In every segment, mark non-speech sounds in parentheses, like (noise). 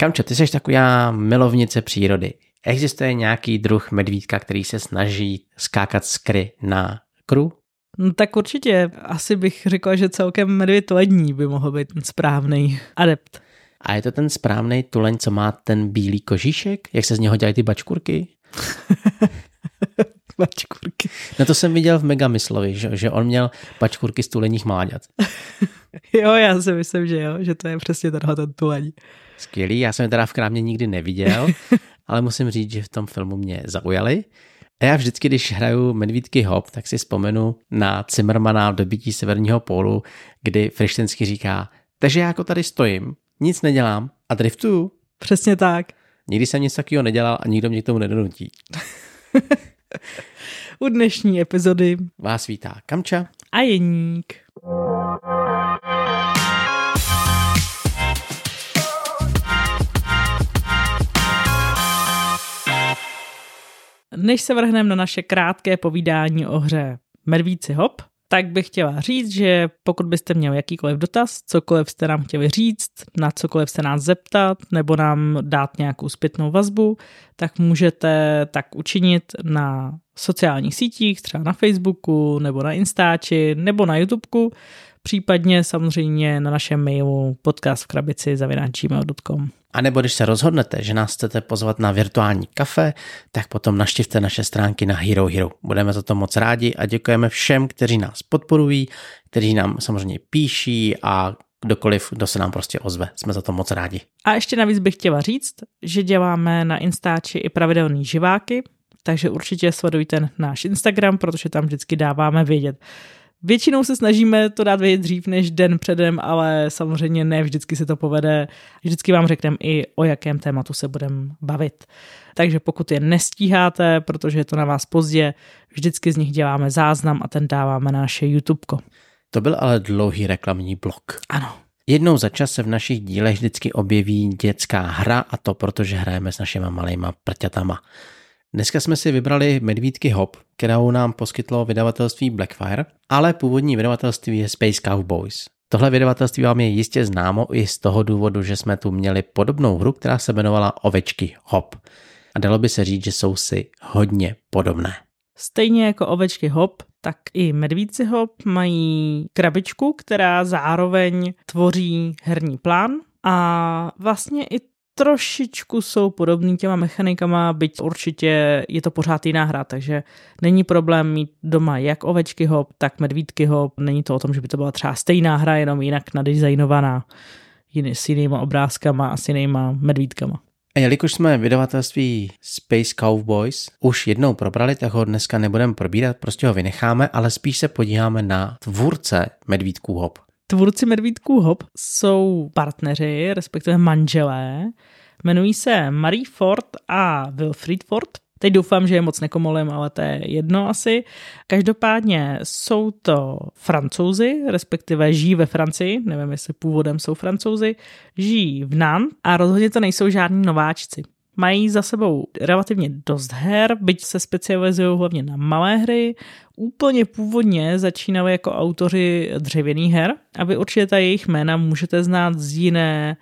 Kamčo, ty jsi taková milovnice přírody. Existuje nějaký druh medvídka, který se snaží skákat z kry na kru? No, tak určitě. Asi bych řekla, že celkem medvěd lední by mohl být ten správný adept. A je to ten správný tuleň, co má ten bílý kožíšek? Jak se z něho dělají ty bačkurky? (laughs) bačkurky. No to jsem viděl v Megamyslovi, že, že on měl bačkurky z tuleních mláďat. (laughs) jo, já si myslím, že jo, že to je přesně tenhle ten tuleň. Skvělý, já jsem je teda v krámě nikdy neviděl, (laughs) ale musím říct, že v tom filmu mě zaujali. A já vždycky, když hraju Medvídky hop, tak si vzpomenu na Zimmermana v dobití Severního pólu, kdy Frištensky říká, takže já jako tady stojím, nic nedělám a driftuju. Přesně tak. Nikdy jsem nic takového nedělal a nikdo mě k tomu nedonutí. (laughs) U dnešní epizody vás vítá Kamča a Jeník. Než se vrhneme na naše krátké povídání o hře Medvíci hop, tak bych chtěla říct, že pokud byste měli jakýkoliv dotaz, cokoliv jste nám chtěli říct, na cokoliv se nás zeptat nebo nám dát nějakou zpětnou vazbu, tak můžete tak učinit na sociálních sítích, třeba na Facebooku nebo na Instači nebo na YouTubeku, případně samozřejmě na našem mailu podcast v krabici zavináčíme.com. A nebo když se rozhodnete, že nás chcete pozvat na virtuální kafe, tak potom naštivte naše stránky na Hero Hero. Budeme za to moc rádi a děkujeme všem, kteří nás podporují, kteří nám samozřejmě píší a kdokoliv, kdo se nám prostě ozve. Jsme za to moc rádi. A ještě navíc bych chtěla říct, že děláme na Instači i pravidelný živáky, takže určitě sledujte náš Instagram, protože tam vždycky dáváme vědět Většinou se snažíme to dát vědět dřív než den předem, ale samozřejmě ne vždycky se to povede. Vždycky vám řekneme i o jakém tématu se budeme bavit. Takže pokud je nestíháte, protože je to na vás pozdě, vždycky z nich děláme záznam a ten dáváme na naše YouTube. To byl ale dlouhý reklamní blok. Ano. Jednou za čas se v našich dílech vždycky objeví dětská hra a to protože hrajeme s našimi malýma prťatama. Dneska jsme si vybrali Medvídky Hop, kterou nám poskytlo vydavatelství Blackfire, ale původní vydavatelství je Space Cowboys. Tohle vydavatelství vám je jistě známo i z toho důvodu, že jsme tu měli podobnou hru, která se jmenovala Ovečky Hop. A dalo by se říct, že jsou si hodně podobné. Stejně jako ovečky hop, tak i medvíci hop mají krabičku, která zároveň tvoří herní plán a vlastně i trošičku jsou podobný těma mechanikama, byť určitě je to pořád jiná hra, takže není problém mít doma jak ovečky hop, tak medvídky hop. Není to o tom, že by to byla třeba stejná hra, jenom jinak nadizajnovaná jiný, s jinýma obrázkama a s jinýma medvídkama. A jelikož jsme vydavatelství Space Cowboys už jednou probrali, tak ho dneska nebudeme probírat, prostě ho vynecháme, ale spíš se podíváme na tvůrce medvídků hop. Tvůrci Medvídků Hop jsou partneři, respektive manželé. Jmenují se Marie Ford a Wilfried Ford. Teď doufám, že je moc nekomolím, ale to je jedno asi. Každopádně jsou to francouzi, respektive žijí ve Francii, nevím, jestli původem jsou francouzi, žijí v Nan a rozhodně to nejsou žádní nováčci. Mají za sebou relativně dost her, byť se specializují hlavně na malé hry. Úplně původně začínali jako autoři dřevěných her a vy určitě ta jejich jména můžete znát z jiné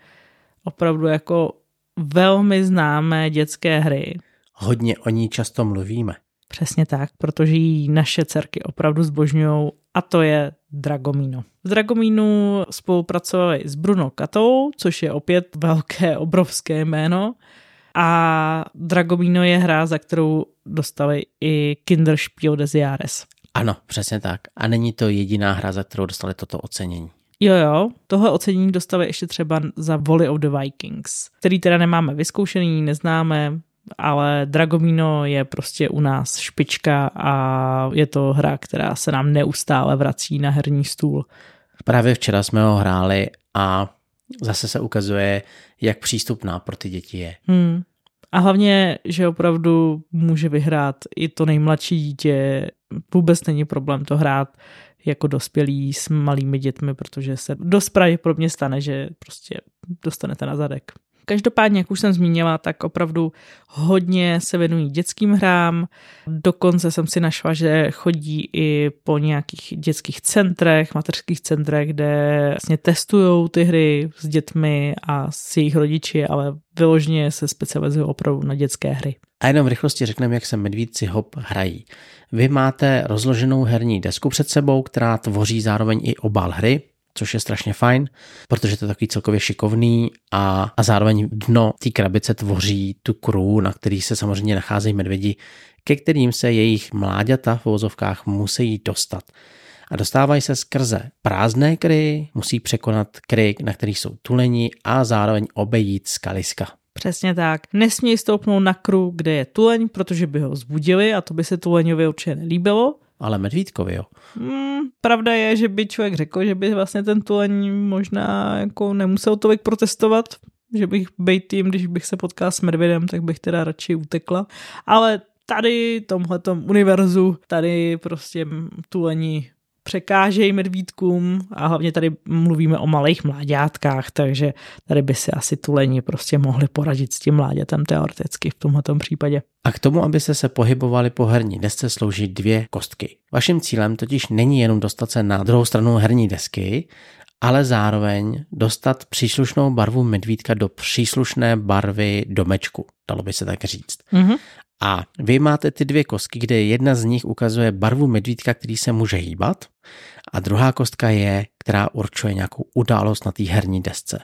opravdu jako velmi známé dětské hry. Hodně o ní často mluvíme. Přesně tak, protože ji naše dcerky opravdu zbožňují a to je Dragomino. V Dragomínu spolupracovali s Bruno Katou, což je opět velké, obrovské jméno a Dragomino je hra, za kterou dostali i Kinderspiel des Jahres. Ano, přesně tak. A není to jediná hra, za kterou dostali toto ocenění. Jo, jo, tohle ocenění dostali ještě třeba za Volley of the Vikings, který teda nemáme vyzkoušený, neznáme, ale Dragomino je prostě u nás špička a je to hra, která se nám neustále vrací na herní stůl. Právě včera jsme ho hráli a zase se ukazuje, jak přístupná pro ty děti je. Hmm. A hlavně, že opravdu může vyhrát i to nejmladší dítě. Vůbec není problém to hrát jako dospělí s malými dětmi, protože se dost pravděpodobně stane, že prostě dostanete na zadek. Každopádně, jak už jsem zmínila, tak opravdu hodně se věnují dětským hrám. Dokonce jsem si našla, že chodí i po nějakých dětských centrech, mateřských centrech, kde vlastně testují ty hry s dětmi a s jejich rodiči, ale vyloženě se specializují opravdu na dětské hry. A jenom v rychlosti řekneme, jak se medvídci hop hrají. Vy máte rozloženou herní desku před sebou, která tvoří zároveň i obal hry, což je strašně fajn, protože to je takový celkově šikovný a, a zároveň dno té krabice tvoří tu kru, na který se samozřejmě nacházejí medvědi, ke kterým se jejich mláďata v vozovkách musí dostat. A dostávají se skrze prázdné kry, musí překonat kry, na kterých jsou tuleni a zároveň obejít skaliska. Přesně tak. Nesmí stoupnout na kru, kde je tuleň, protože by ho zbudili a to by se tuleňovi určitě nelíbilo. Ale medvídkovi, jo. Hmm, pravda je, že by člověk řekl, že by vlastně ten tuleň možná jako nemusel tolik protestovat, že bych být tým, když bych se potkal s medvědem, tak bych teda radši utekla. Ale tady, tomhletom univerzu, tady prostě tuleni překážejí medvídkům a hlavně tady mluvíme o malých mláďátkách, takže tady by si asi tuleni prostě mohli poradit s tím mláďatem teoreticky v tomto případě. A k tomu, abyste se pohybovali po herní desce, slouží dvě kostky. Vaším cílem totiž není jenom dostat se na druhou stranu herní desky, ale zároveň dostat příslušnou barvu medvídka do příslušné barvy domečku, dalo by se tak říct. Mm-hmm. A vy máte ty dvě kostky, kde jedna z nich ukazuje barvu medvídka, který se může hýbat, a druhá kostka je, která určuje nějakou událost na té herní desce.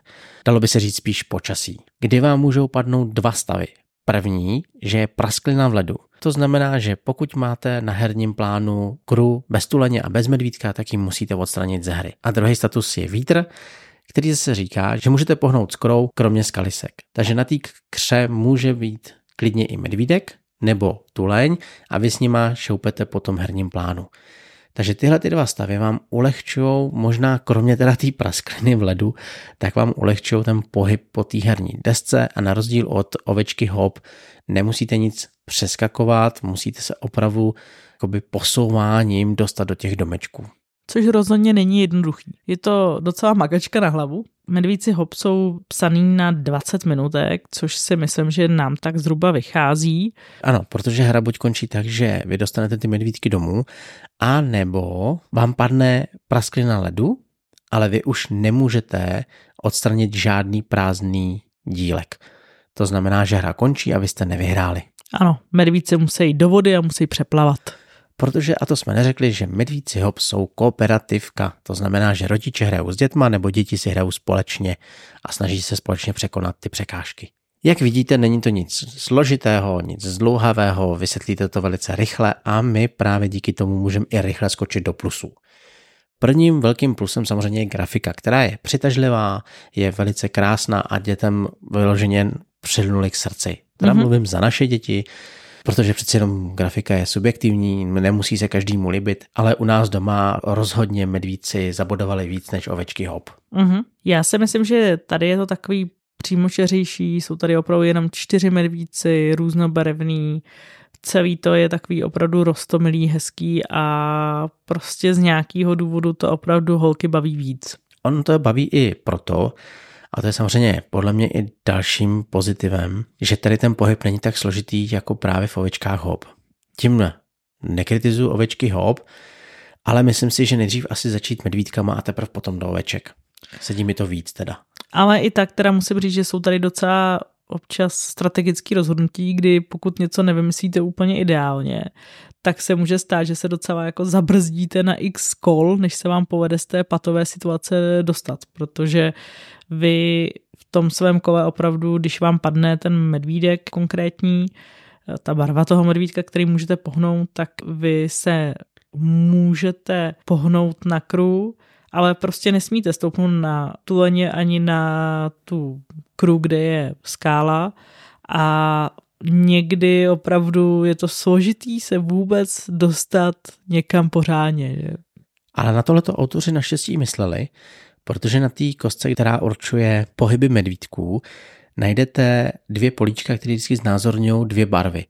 Dalo by se říct spíš počasí, kdy vám můžou padnout dva stavy. První, že je prasklina v ledu. To znamená, že pokud máte na herním plánu kru bez tuleně a bez medvídka, tak ji musíte odstranit ze hry. A druhý status je vítr, který se říká, že můžete pohnout s krou, kromě skalisek. Takže na té kře může být klidně i medvídek, nebo tuleň a vy s nima šoupete po tom herním plánu. Takže tyhle ty dva stavy vám ulehčují, možná kromě teda té praskliny v ledu, tak vám ulehčují ten pohyb po té herní desce a na rozdíl od ovečky hop nemusíte nic přeskakovat, musíte se opravdu posouváním dostat do těch domečků což rozhodně není jednoduchý. Je to docela magačka na hlavu. Medvíci hop jsou psaný na 20 minutek, což si myslím, že nám tak zhruba vychází. Ano, protože hra buď končí tak, že vy dostanete ty medvídky domů, a nebo vám padne prasklina ledu, ale vy už nemůžete odstranit žádný prázdný dílek. To znamená, že hra končí a vy jste nevyhráli. Ano, medvíci musí do vody a musí přeplavat protože, a to jsme neřekli, že medvíci hop jsou kooperativka, to znamená, že rodiče hrajou s dětma nebo děti si hrajou společně a snaží se společně překonat ty překážky. Jak vidíte, není to nic složitého, nic zdlouhavého, vysvětlíte to velice rychle a my právě díky tomu můžeme i rychle skočit do plusů. Prvním velkým plusem samozřejmě je grafika, která je přitažlivá, je velice krásná a dětem vyloženě přilnuli k srdci. Teda mm-hmm. mluvím za naše děti, protože přeci jenom grafika je subjektivní, nemusí se každému libit, ale u nás doma rozhodně medvíci zabodovali víc než ovečky hop. Mm-hmm. Já si myslím, že tady je to takový přímočeřejší, jsou tady opravdu jenom čtyři medvíci, různobarevný, celý to je takový opravdu rostomilý, hezký a prostě z nějakého důvodu to opravdu holky baví víc. On to baví i proto, a to je samozřejmě podle mě i dalším pozitivem, že tady ten pohyb není tak složitý jako právě v ovečkách hop. Tím nekritizuju ovečky hop, ale myslím si, že nejdřív asi začít medvídkama a teprve potom do oveček. Sedí mi to víc teda. Ale i tak teda musím říct, že jsou tady docela občas strategické rozhodnutí, kdy pokud něco nevymyslíte úplně ideálně, tak se může stát, že se docela jako zabrzdíte na x kol, než se vám povede z té patové situace dostat, protože vy v tom svém kole opravdu, když vám padne ten medvídek konkrétní, ta barva toho medvídka, který můžete pohnout, tak vy se můžete pohnout na kru, ale prostě nesmíte stoupnout na tuleně ani na tu kru, kde je skála a někdy opravdu je to složitý se vůbec dostat někam pořádně. Že? Ale na tohleto autoři naštěstí mysleli, protože na té kostce, která určuje pohyby medvídků, najdete dvě políčka, které vždycky znázorňují dvě barvy.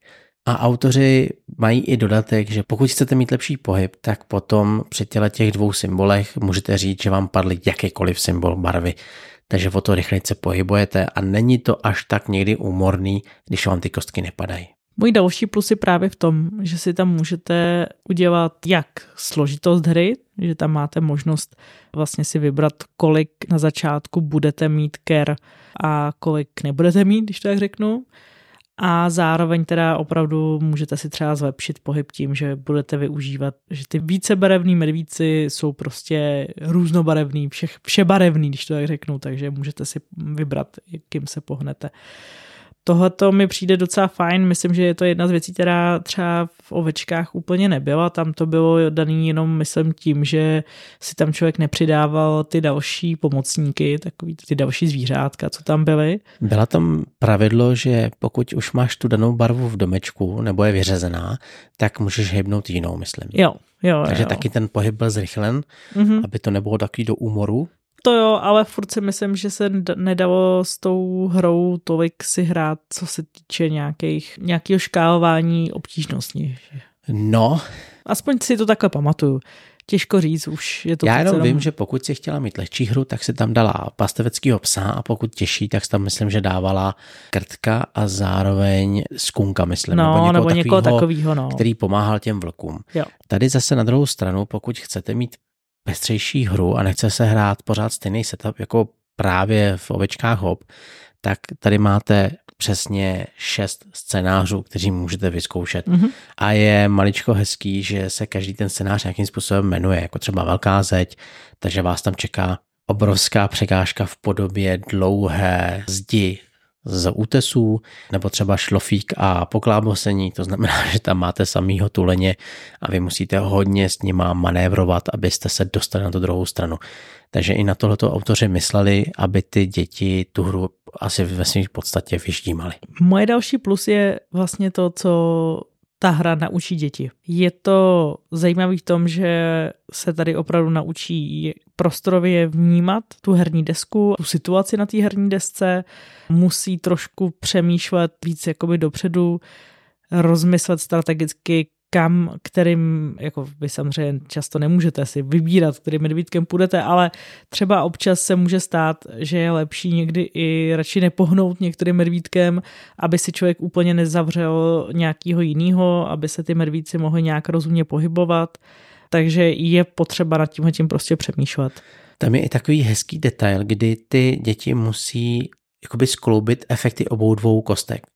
A autoři mají i dodatek, že pokud chcete mít lepší pohyb, tak potom při těle těch dvou symbolech můžete říct, že vám padl jakýkoliv symbol barvy. takže o to rychleji se pohybujete a není to až tak někdy úmorný, když vám ty kostky nepadají. Můj další plus je právě v tom, že si tam můžete udělat jak složitost hry, že tam máte možnost vlastně si vybrat, kolik na začátku budete mít ker a kolik nebudete mít, když to tak řeknu. A zároveň teda opravdu můžete si třeba zlepšit pohyb tím, že budete využívat, že ty vícebarevní medvíci jsou prostě různobarevný, všech, všebarevný, když to tak řeknu, takže můžete si vybrat, jakým se pohnete. Tohle mi přijde docela fajn, myslím, že je to jedna z věcí, která třeba v ovečkách úplně nebyla, tam to bylo daný jenom, myslím, tím, že si tam člověk nepřidával ty další pomocníky, takový ty další zvířátka, co tam byly. Byla tam pravidlo, že pokud už máš tu danou barvu v domečku, nebo je vyřezená, tak můžeš hybnout jinou, myslím. Jo, jo. Takže jo. taky ten pohyb byl zrychlen, mm-hmm. aby to nebylo takový do úmoru. To jo, ale furt si myslím, že se nedalo s tou hrou tolik si hrát, co se týče nějakých, nějakého škálování obtížností. No. Aspoň si to takhle pamatuju. Těžko říct, už je to Já jenom vím, že pokud si chtěla mít lehčí hru, tak si tam dala pasteveckého psa a pokud těžší, tak si tam myslím, že dávala krtka a zároveň skunka, myslím. No, nebo někoho, nebo někoho takovýho, no. který pomáhal těm vlkům. Jo. Tady zase na druhou stranu, pokud chcete mít pestřejší hru a nechce se hrát pořád stejný setup jako právě v ovečkách hop, tak tady máte přesně šest scénářů, kteří můžete vyzkoušet. Mm-hmm. A je maličko hezký, že se každý ten scénář nějakým způsobem jmenuje, jako třeba velká zeď, takže vás tam čeká obrovská překážka v podobě dlouhé zdi z útesů, nebo třeba šlofík a poklábosení, to znamená, (laughs) že tam máte samýho tuleně a vy musíte hodně s nima manévrovat, abyste se dostali na tu druhou stranu. Takže i na tohleto autoři mysleli, aby ty děti tu hru asi ve svým podstatě vyždímali. Moje další plus je vlastně to, co ta hra naučí děti. Je to zajímavý v tom, že se tady opravdu naučí prostorově vnímat tu herní desku, tu situaci na té herní desce, musí trošku přemýšlet víc jakoby dopředu, rozmyslet strategicky, kam, kterým, jako vy samozřejmě často nemůžete si vybírat, kterým medvídkem půjdete, ale třeba občas se může stát, že je lepší někdy i radši nepohnout některým medvídkem, aby si člověk úplně nezavřel nějakého jiného, aby se ty medvídci mohli nějak rozumně pohybovat, takže je potřeba nad tím tím prostě přemýšlet. Tam je i takový hezký detail, kdy ty děti musí jakoby skloubit efekty obou dvou kostek,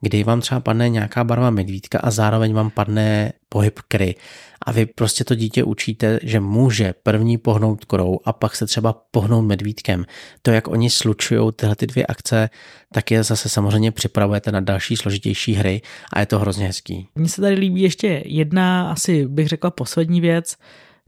kdy vám třeba padne nějaká barva medvídka a zároveň vám padne pohyb kry. A vy prostě to dítě učíte, že může první pohnout krou a pak se třeba pohnout medvídkem. To, jak oni slučují tyhle ty dvě akce, tak je zase samozřejmě připravujete na další složitější hry a je to hrozně hezký. Mně se tady líbí ještě jedna, asi bych řekla poslední věc,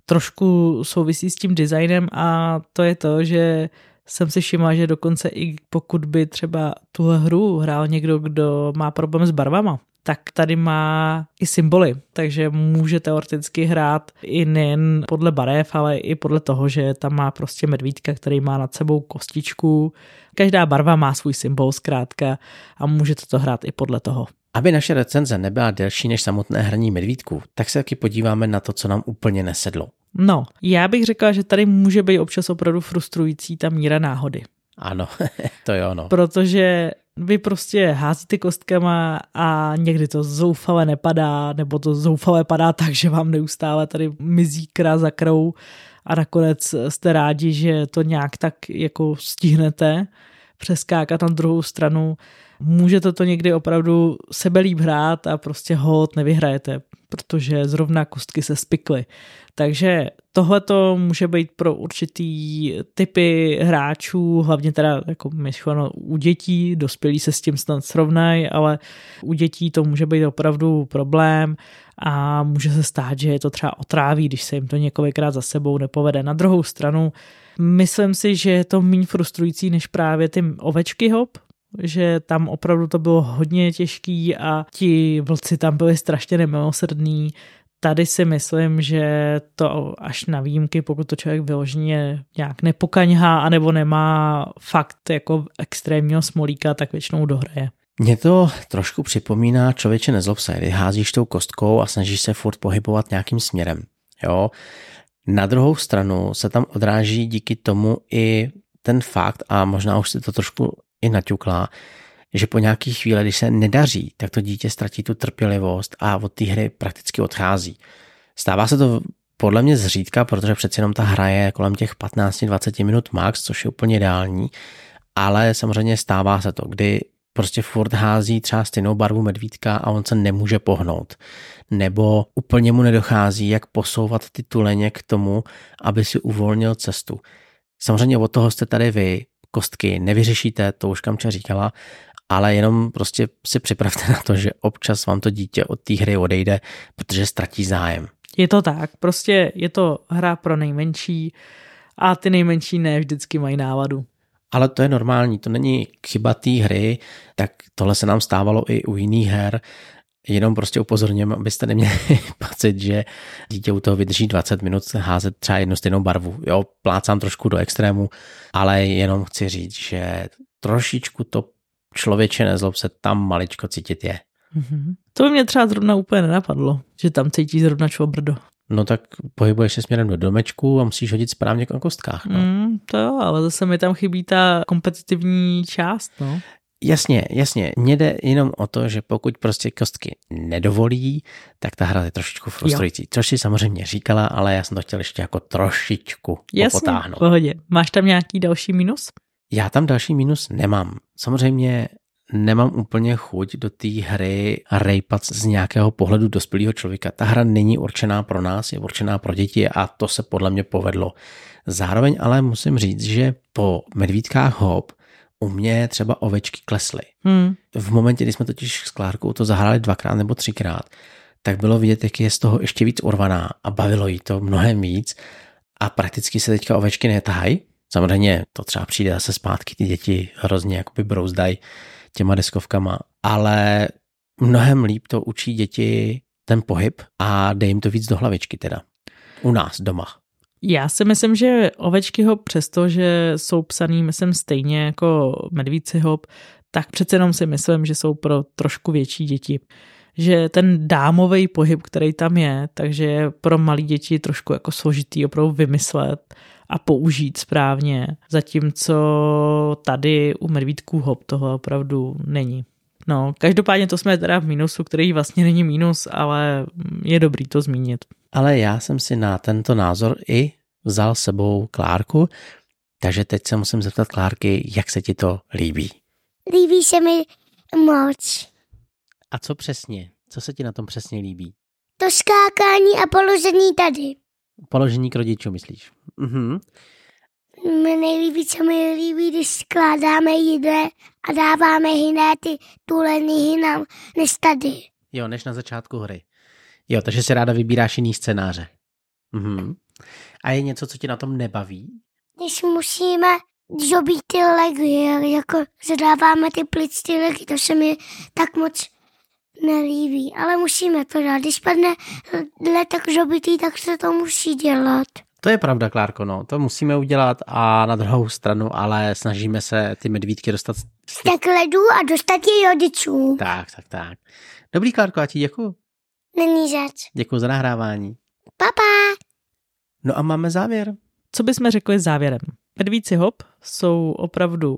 trošku souvisí s tím designem a to je to, že jsem si všimla, že dokonce i pokud by třeba tuhle hru hrál někdo, kdo má problém s barvama, tak tady má i symboly, takže může teoreticky hrát i nejen podle barev, ale i podle toho, že tam má prostě medvídka, který má nad sebou kostičku. Každá barva má svůj symbol zkrátka a můžete to hrát i podle toho. Aby naše recenze nebyla delší než samotné hraní medvídků, tak se taky podíváme na to, co nám úplně nesedlo. No, já bych řekla, že tady může být občas opravdu frustrující ta míra náhody. Ano, (laughs) to jo, no. Protože vy prostě házíte kostkama a někdy to zoufale nepadá, nebo to zoufale padá (laughs) tak, že vám neustále tady mizí kra za krou a nakonec jste rádi, že to nějak tak jako stihnete přeskákat na druhou stranu. Můžete to někdy opravdu sebelíp hrát a prostě hod nevyhrajete, protože zrovna kostky se spikly. Takže tohle to může být pro určitý typy hráčů, hlavně teda jako myšleno u dětí, dospělí se s tím snad srovnají, ale u dětí to může být opravdu problém a může se stát, že je to třeba otráví, když se jim to několikrát za sebou nepovede. Na druhou stranu, myslím si, že je to méně frustrující než právě ty ovečky hop, že tam opravdu to bylo hodně těžký a ti vlci tam byli strašně nemilosrdní, Tady si myslím, že to až na výjimky, pokud to člověk vyloženě nějak nepokaňhá anebo nemá fakt jako extrémního smolíka, tak většinou dohraje. Mě to trošku připomíná člověče nezlob se, kdy házíš tou kostkou a snažíš se furt pohybovat nějakým směrem. Jo? Na druhou stranu se tam odráží díky tomu i ten fakt, a možná už si to trošku i naťukla, že po nějaký chvíli, když se nedaří, tak to dítě ztratí tu trpělivost a od té hry prakticky odchází. Stává se to podle mě zřídka, protože přeci jenom ta hra je kolem těch 15-20 minut max, což je úplně ideální, ale samozřejmě stává se to, kdy prostě furt hází třeba stejnou barvu medvídka a on se nemůže pohnout. Nebo úplně mu nedochází, jak posouvat ty tuleně k tomu, aby si uvolnil cestu. Samozřejmě od toho jste tady vy, kostky, nevyřešíte, to už Kamča říkala, ale jenom prostě si připravte na to, že občas vám to dítě od té hry odejde, protože ztratí zájem. Je to tak, prostě je to hra pro nejmenší a ty nejmenší ne vždycky mají návadu. Ale to je normální, to není chyba té hry, tak tohle se nám stávalo i u jiných her, jenom prostě upozorňujeme, abyste neměli (laughs) pocit, že dítě u toho vydrží 20 minut házet třeba jednu stejnou barvu. Jo, plácám trošku do extrému, ale jenom chci říct, že trošičku to člověče nezlob se tam maličko cítit je. Mm-hmm. To by mě třeba zrovna úplně nenapadlo, že tam cítí zrovna čvobrdo. No tak pohybuješ se směrem do domečku a musíš hodit správně na kostkách. No. Mm, to jo, ale zase mi tam chybí ta kompetitivní část. No. Jasně, jasně. Mně jde jenom o to, že pokud prostě kostky nedovolí, tak ta hra je trošičku frustrující. Jo. Což si samozřejmě říkala, ale já jsem to chtěl ještě jako trošičku Jasně, potáhnout. pohodě. Máš tam nějaký další minus? Já tam další minus nemám. Samozřejmě nemám úplně chuť do té hry rejpat z nějakého pohledu dospělého člověka. Ta hra není určená pro nás, je určená pro děti a to se podle mě povedlo. Zároveň ale musím říct, že po medvídkách hop u mě třeba ovečky klesly. Hmm. V momentě, kdy jsme totiž s Klárkou to zahráli dvakrát nebo třikrát, tak bylo vidět, jak je z toho ještě víc urvaná a bavilo jí to mnohem víc a prakticky se teďka ovečky netahají. Samozřejmě to třeba přijde zase zpátky, ty děti hrozně jakoby brouzdají těma deskovkama, ale mnohem líp to učí děti ten pohyb a dej jim to víc do hlavičky teda. U nás doma. Já si myslím, že ovečky hop, přesto, že jsou psaný, myslím, stejně jako medvíci hop, tak přece jenom si myslím, že jsou pro trošku větší děti. Že ten dámový pohyb, který tam je, takže je pro malé děti trošku jako složitý opravdu vymyslet a použít správně, zatímco tady u medvídků hop toho opravdu není. No, každopádně to jsme teda v mínusu, který vlastně není mínus, ale je dobrý to zmínit. Ale já jsem si na tento názor i vzal sebou Klárku, takže teď se musím zeptat Klárky, jak se ti to líbí. Líbí se mi moc. A co přesně? Co se ti na tom přesně líbí? To skákání a položení tady. Položení k rodičům, myslíš? Mhm. Mě nejlíbí, co mi líbí, když skládáme jídle a dáváme jiné ty tuleny jinam, než tady. Jo, než na začátku hry. Jo, takže si ráda vybíráš jiný scénáře. Mhm. A je něco, co ti na tom nebaví? Když musíme žobít ty legy, jako zadáváme ty plic ty legy, to se mi tak moc nelíbí, ale musíme to dát. Když padne letek žobitý, tak se to musí dělat. To je pravda, Klárko, no. To musíme udělat a na druhou stranu, ale snažíme se ty medvídky dostat z tak ledu a dostat je rodičů. Tak, tak, tak. Dobrý, Klárko, a ti děkuju. Není řeč. Děkuji za nahrávání. Papa. No a máme závěr. Co bychom řekli závěrem? Medvíci hop jsou opravdu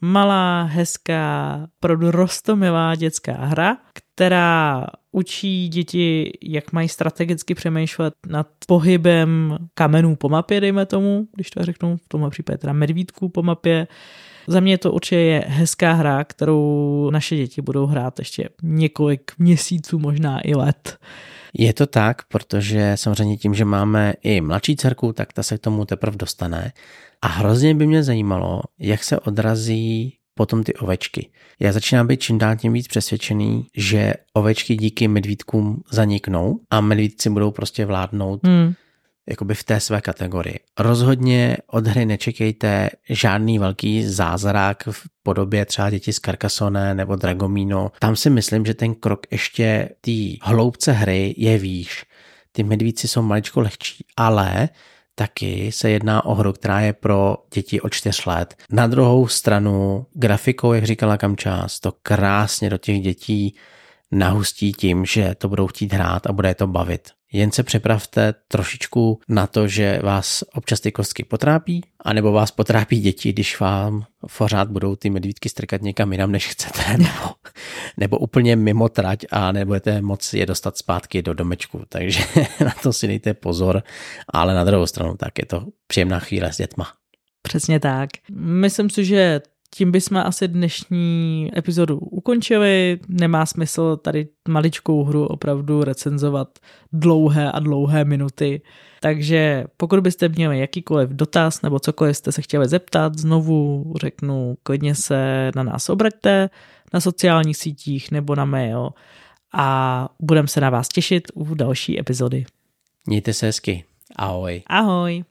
malá, hezká, opravdu rostomilá dětská hra, která učí děti, jak mají strategicky přemýšlet nad pohybem kamenů po mapě, dejme tomu, když to řeknu, v tomhle případě teda medvídků po mapě. Za mě to určitě je hezká hra, kterou naše děti budou hrát ještě několik měsíců, možná i let. Je to tak, protože samozřejmě tím, že máme i mladší dcerku, tak ta se k tomu teprve dostane. A hrozně by mě zajímalo, jak se odrazí potom ty ovečky. Já začínám být čím dál tím víc přesvědčený, že ovečky díky medvídkům zaniknou a medvídci budou prostě vládnout hmm. Jakoby v té své kategorii. Rozhodně od hry nečekejte žádný velký zázrak v podobě třeba děti z Carcassonne nebo Dragomino. Tam si myslím, že ten krok ještě té hloubce hry je výš. Ty medvíci jsou maličko lehčí, ale taky se jedná o hru, která je pro děti od 4 let. Na druhou stranu grafikou, jak říkala Kamčás, to krásně do těch dětí nahustí tím, že to budou chtít hrát a bude je to bavit. Jen se připravte trošičku na to, že vás občas ty kostky potrápí, anebo vás potrápí děti, když vám pořád budou ty medvídky strkat někam jinam, než chcete, (laughs) nebo, nebo úplně mimo trať a nebudete moc je dostat zpátky do domečku. Takže (laughs) na to si dejte pozor, ale na druhou stranu tak je to příjemná chvíle s dětma. Přesně tak. Myslím si, že tím bychom asi dnešní epizodu ukončili. Nemá smysl tady maličkou hru opravdu recenzovat dlouhé a dlouhé minuty. Takže pokud byste měli jakýkoliv dotaz nebo cokoliv jste se chtěli zeptat, znovu řeknu, klidně se na nás obraťte na sociálních sítích nebo na mail a budeme se na vás těšit u další epizody. Mějte se hezky. Ahoj. Ahoj.